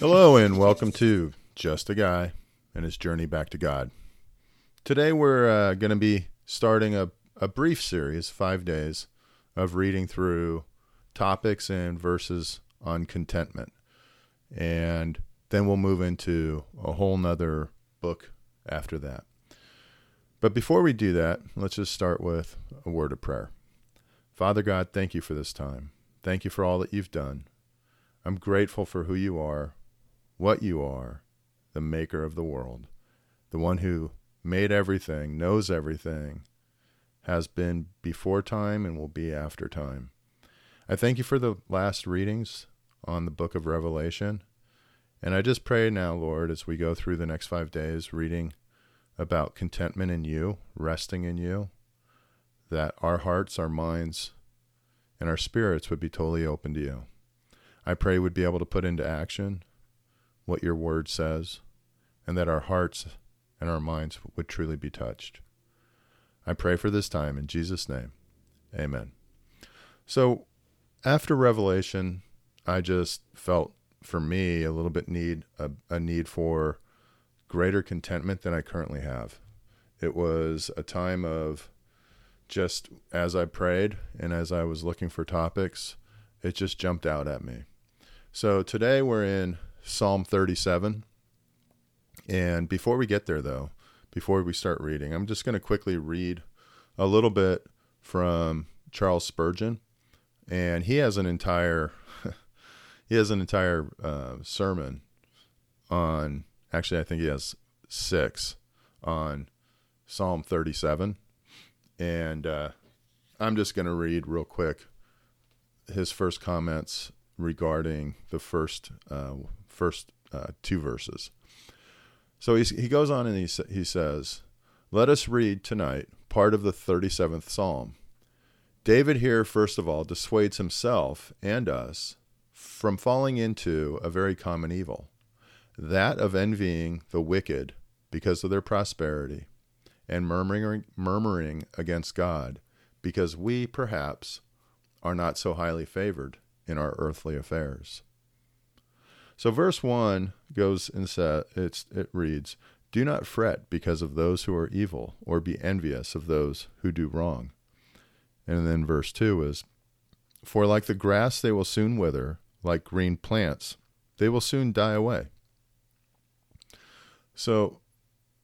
Hello, and welcome to Just a Guy and His Journey Back to God. Today, we're uh, going to be starting a, a brief series, five days, of reading through topics and verses on contentment. And then we'll move into a whole nother book after that. But before we do that, let's just start with a word of prayer. Father God, thank you for this time. Thank you for all that you've done. I'm grateful for who you are, what you are, the maker of the world, the one who made everything, knows everything, has been before time and will be after time. I thank you for the last readings on the book of Revelation. And I just pray now, Lord, as we go through the next five days reading about contentment in you, resting in you, that our hearts, our minds, and our spirits would be totally open to you. I pray we'd be able to put into action what your word says, and that our hearts and our minds would truly be touched. I pray for this time in Jesus' name. Amen. So, after Revelation, I just felt for me a little bit need a, a need for greater contentment than I currently have. It was a time of just as I prayed and as I was looking for topics, it just jumped out at me. So today we're in Psalm 37. And before we get there, though, before we start reading, I'm just going to quickly read a little bit from Charles Spurgeon. And he has an entire he has an entire uh, sermon on. Actually, I think he has six on Psalm 37, and uh, I'm just going to read real quick his first comments regarding the first uh, first uh, two verses. So he goes on and he he says, "Let us read tonight part of the 37th Psalm." David here, first of all, dissuades himself and us from falling into a very common evil that of envying the wicked because of their prosperity and murmuring, murmuring against God because we, perhaps, are not so highly favored in our earthly affairs. So, verse 1 goes and says, it reads, Do not fret because of those who are evil, or be envious of those who do wrong. And then verse 2 is, For like the grass they will soon wither, like green plants, they will soon die away. So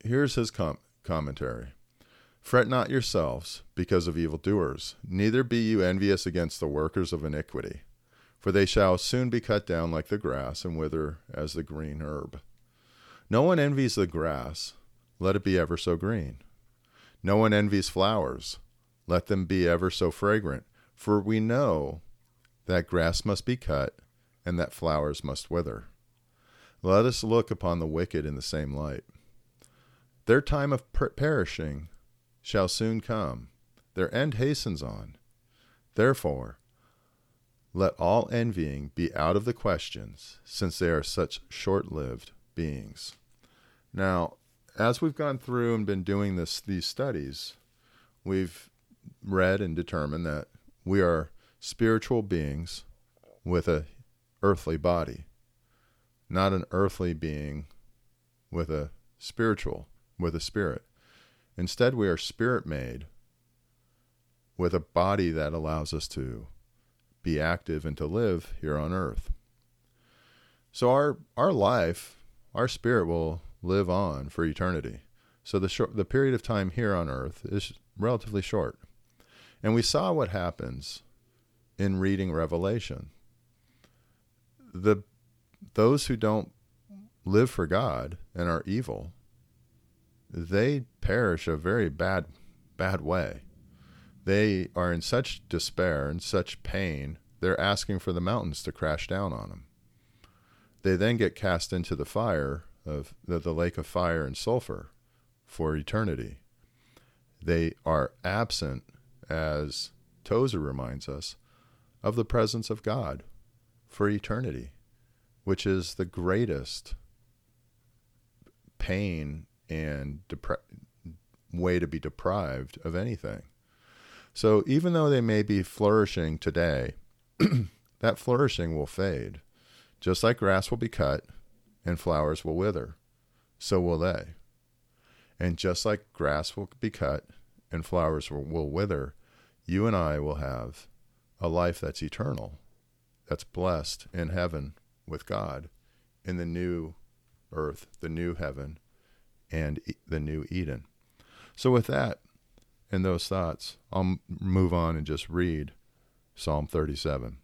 here's his com- commentary Fret not yourselves because of evildoers, neither be you envious against the workers of iniquity, for they shall soon be cut down like the grass and wither as the green herb. No one envies the grass, let it be ever so green. No one envies flowers, let them be ever so fragrant, for we know that grass must be cut and that flowers must wither. Let us look upon the wicked in the same light. Their time of per- perishing shall soon come, their end hastens on. Therefore, let all envying be out of the questions, since they are such short lived beings. Now, as we've gone through and been doing this these studies, we've read and determined that we are spiritual beings with a earthly body, not an earthly being with a spiritual, with a spirit. Instead, we are spirit made with a body that allows us to be active and to live here on earth. So our our life, our spirit will live on for eternity. So the short, the period of time here on earth is relatively short. And we saw what happens in reading Revelation the those who don't live for God and are evil, they perish a very bad bad way. They are in such despair and such pain, they're asking for the mountains to crash down on them. They then get cast into the fire of the, the lake of fire and sulfur for eternity. They are absent, as Tozer reminds us, of the presence of God for eternity, which is the greatest pain and way to be deprived of anything. So even though they may be flourishing today, that flourishing will fade. Just like grass will be cut and flowers will wither, so will they. And just like grass will be cut and flowers will, will wither, you and I will have a life that's eternal, that's blessed in heaven with God, in the new earth, the new heaven, and the new Eden. So, with that and those thoughts, I'll move on and just read Psalm 37.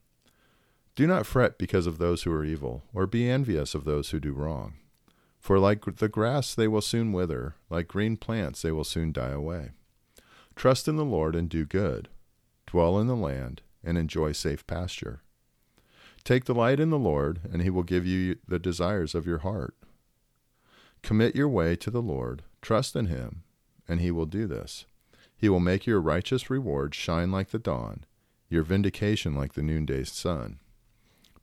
Do not fret because of those who are evil, or be envious of those who do wrong. For like the grass they will soon wither, like green plants they will soon die away. Trust in the Lord and do good. Dwell in the land and enjoy safe pasture. Take delight in the Lord, and he will give you the desires of your heart. Commit your way to the Lord, trust in him, and he will do this. He will make your righteous reward shine like the dawn, your vindication like the noonday sun.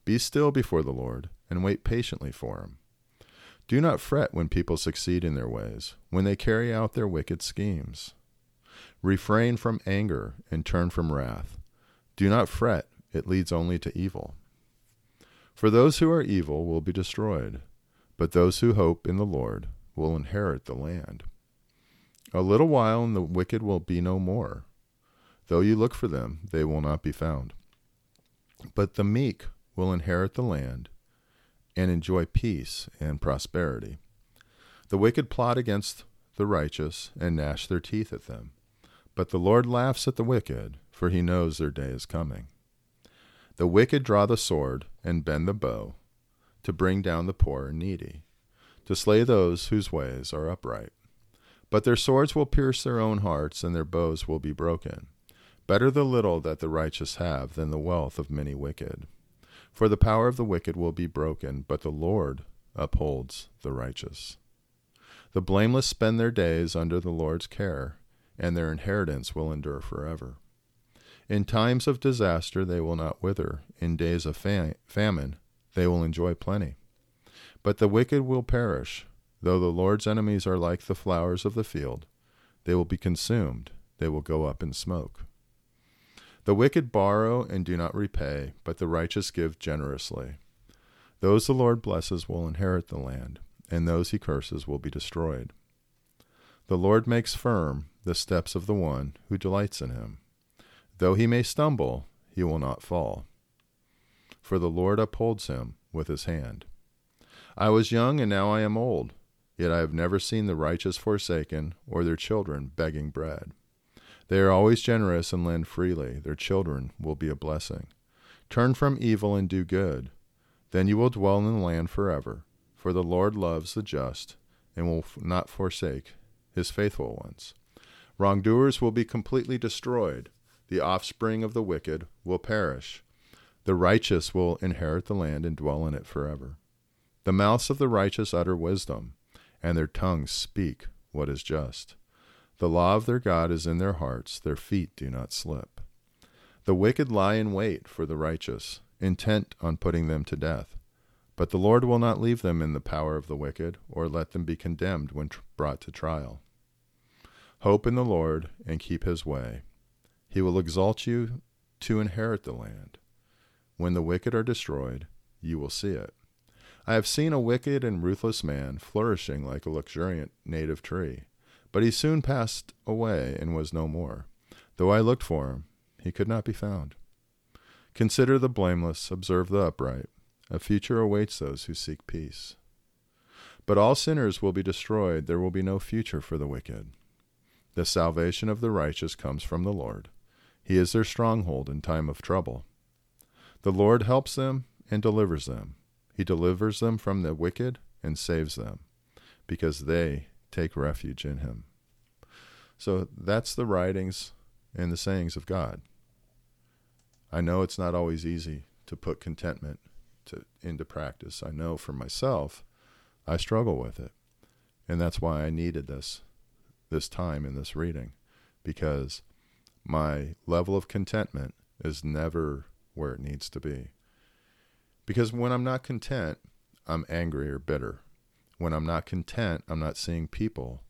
Be still before the Lord, and wait patiently for him. Do not fret when people succeed in their ways, when they carry out their wicked schemes. Refrain from anger and turn from wrath. Do not fret, it leads only to evil. For those who are evil will be destroyed, but those who hope in the Lord will inherit the land. A little while and the wicked will be no more. Though you look for them, they will not be found. But the meek will inherit the land and enjoy peace and prosperity. The wicked plot against the righteous and gnash their teeth at them. But the Lord laughs at the wicked, for he knows their day is coming. The wicked draw the sword and bend the bow to bring down the poor and needy, to slay those whose ways are upright. But their swords will pierce their own hearts, and their bows will be broken. Better the little that the righteous have than the wealth of many wicked. For the power of the wicked will be broken, but the Lord upholds the righteous. The blameless spend their days under the Lord's care, and their inheritance will endure forever. In times of disaster they will not wither, in days of fam- famine they will enjoy plenty. But the wicked will perish, though the Lord's enemies are like the flowers of the field. They will be consumed, they will go up in smoke. The wicked borrow and do not repay, but the righteous give generously. Those the Lord blesses will inherit the land, and those he curses will be destroyed. The Lord makes firm the steps of the one who delights in him. Though he may stumble, he will not fall. For the Lord upholds him with his hand. I was young, and now I am old, yet I have never seen the righteous forsaken, or their children begging bread. They are always generous and lend freely. Their children will be a blessing. Turn from evil and do good. Then you will dwell in the land forever. For the Lord loves the just and will not forsake his faithful ones. Wrongdoers will be completely destroyed. The offspring of the wicked will perish. The righteous will inherit the land and dwell in it forever. The mouths of the righteous utter wisdom, and their tongues speak what is just. The law of their God is in their hearts, their feet do not slip. The wicked lie in wait for the righteous, intent on putting them to death. But the Lord will not leave them in the power of the wicked, or let them be condemned when tr- brought to trial. Hope in the Lord and keep his way. He will exalt you to inherit the land. When the wicked are destroyed, you will see it. I have seen a wicked and ruthless man flourishing like a luxuriant native tree but he soon passed away and was no more. Though I looked for him, he could not be found. Consider the blameless, observe the upright. A future awaits those who seek peace. But all sinners will be destroyed, there will be no future for the wicked. The salvation of the righteous comes from the Lord. He is their stronghold in time of trouble. The Lord helps them and delivers them. He delivers them from the wicked and saves them, because they take refuge in him. So that's the writings and the sayings of God. I know it's not always easy to put contentment to, into practice. I know for myself, I struggle with it. And that's why I needed this this time in this reading because my level of contentment is never where it needs to be. Because when I'm not content, I'm angry or bitter. When I'm not content, I'm not seeing people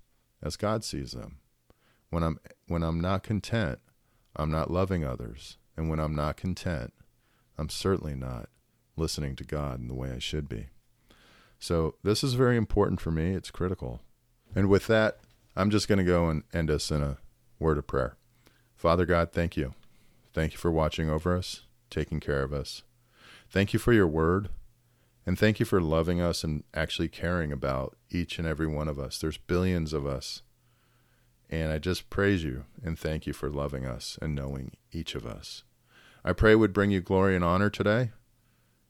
as God sees them. When I'm when I'm not content, I'm not loving others. And when I'm not content, I'm certainly not listening to God in the way I should be. So this is very important for me. It's critical. And with that, I'm just going to go and end us in a word of prayer. Father God, thank you. Thank you for watching over us, taking care of us. Thank you for your word. And thank you for loving us and actually caring about each and every one of us. There's billions of us. And I just praise you and thank you for loving us and knowing each of us. I pray would bring you glory and honor today,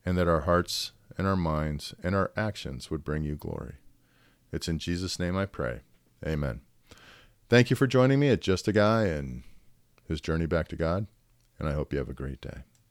and that our hearts and our minds and our actions would bring you glory. It's in Jesus' name I pray. Amen. Thank you for joining me at Just a Guy and his journey back to God, and I hope you have a great day.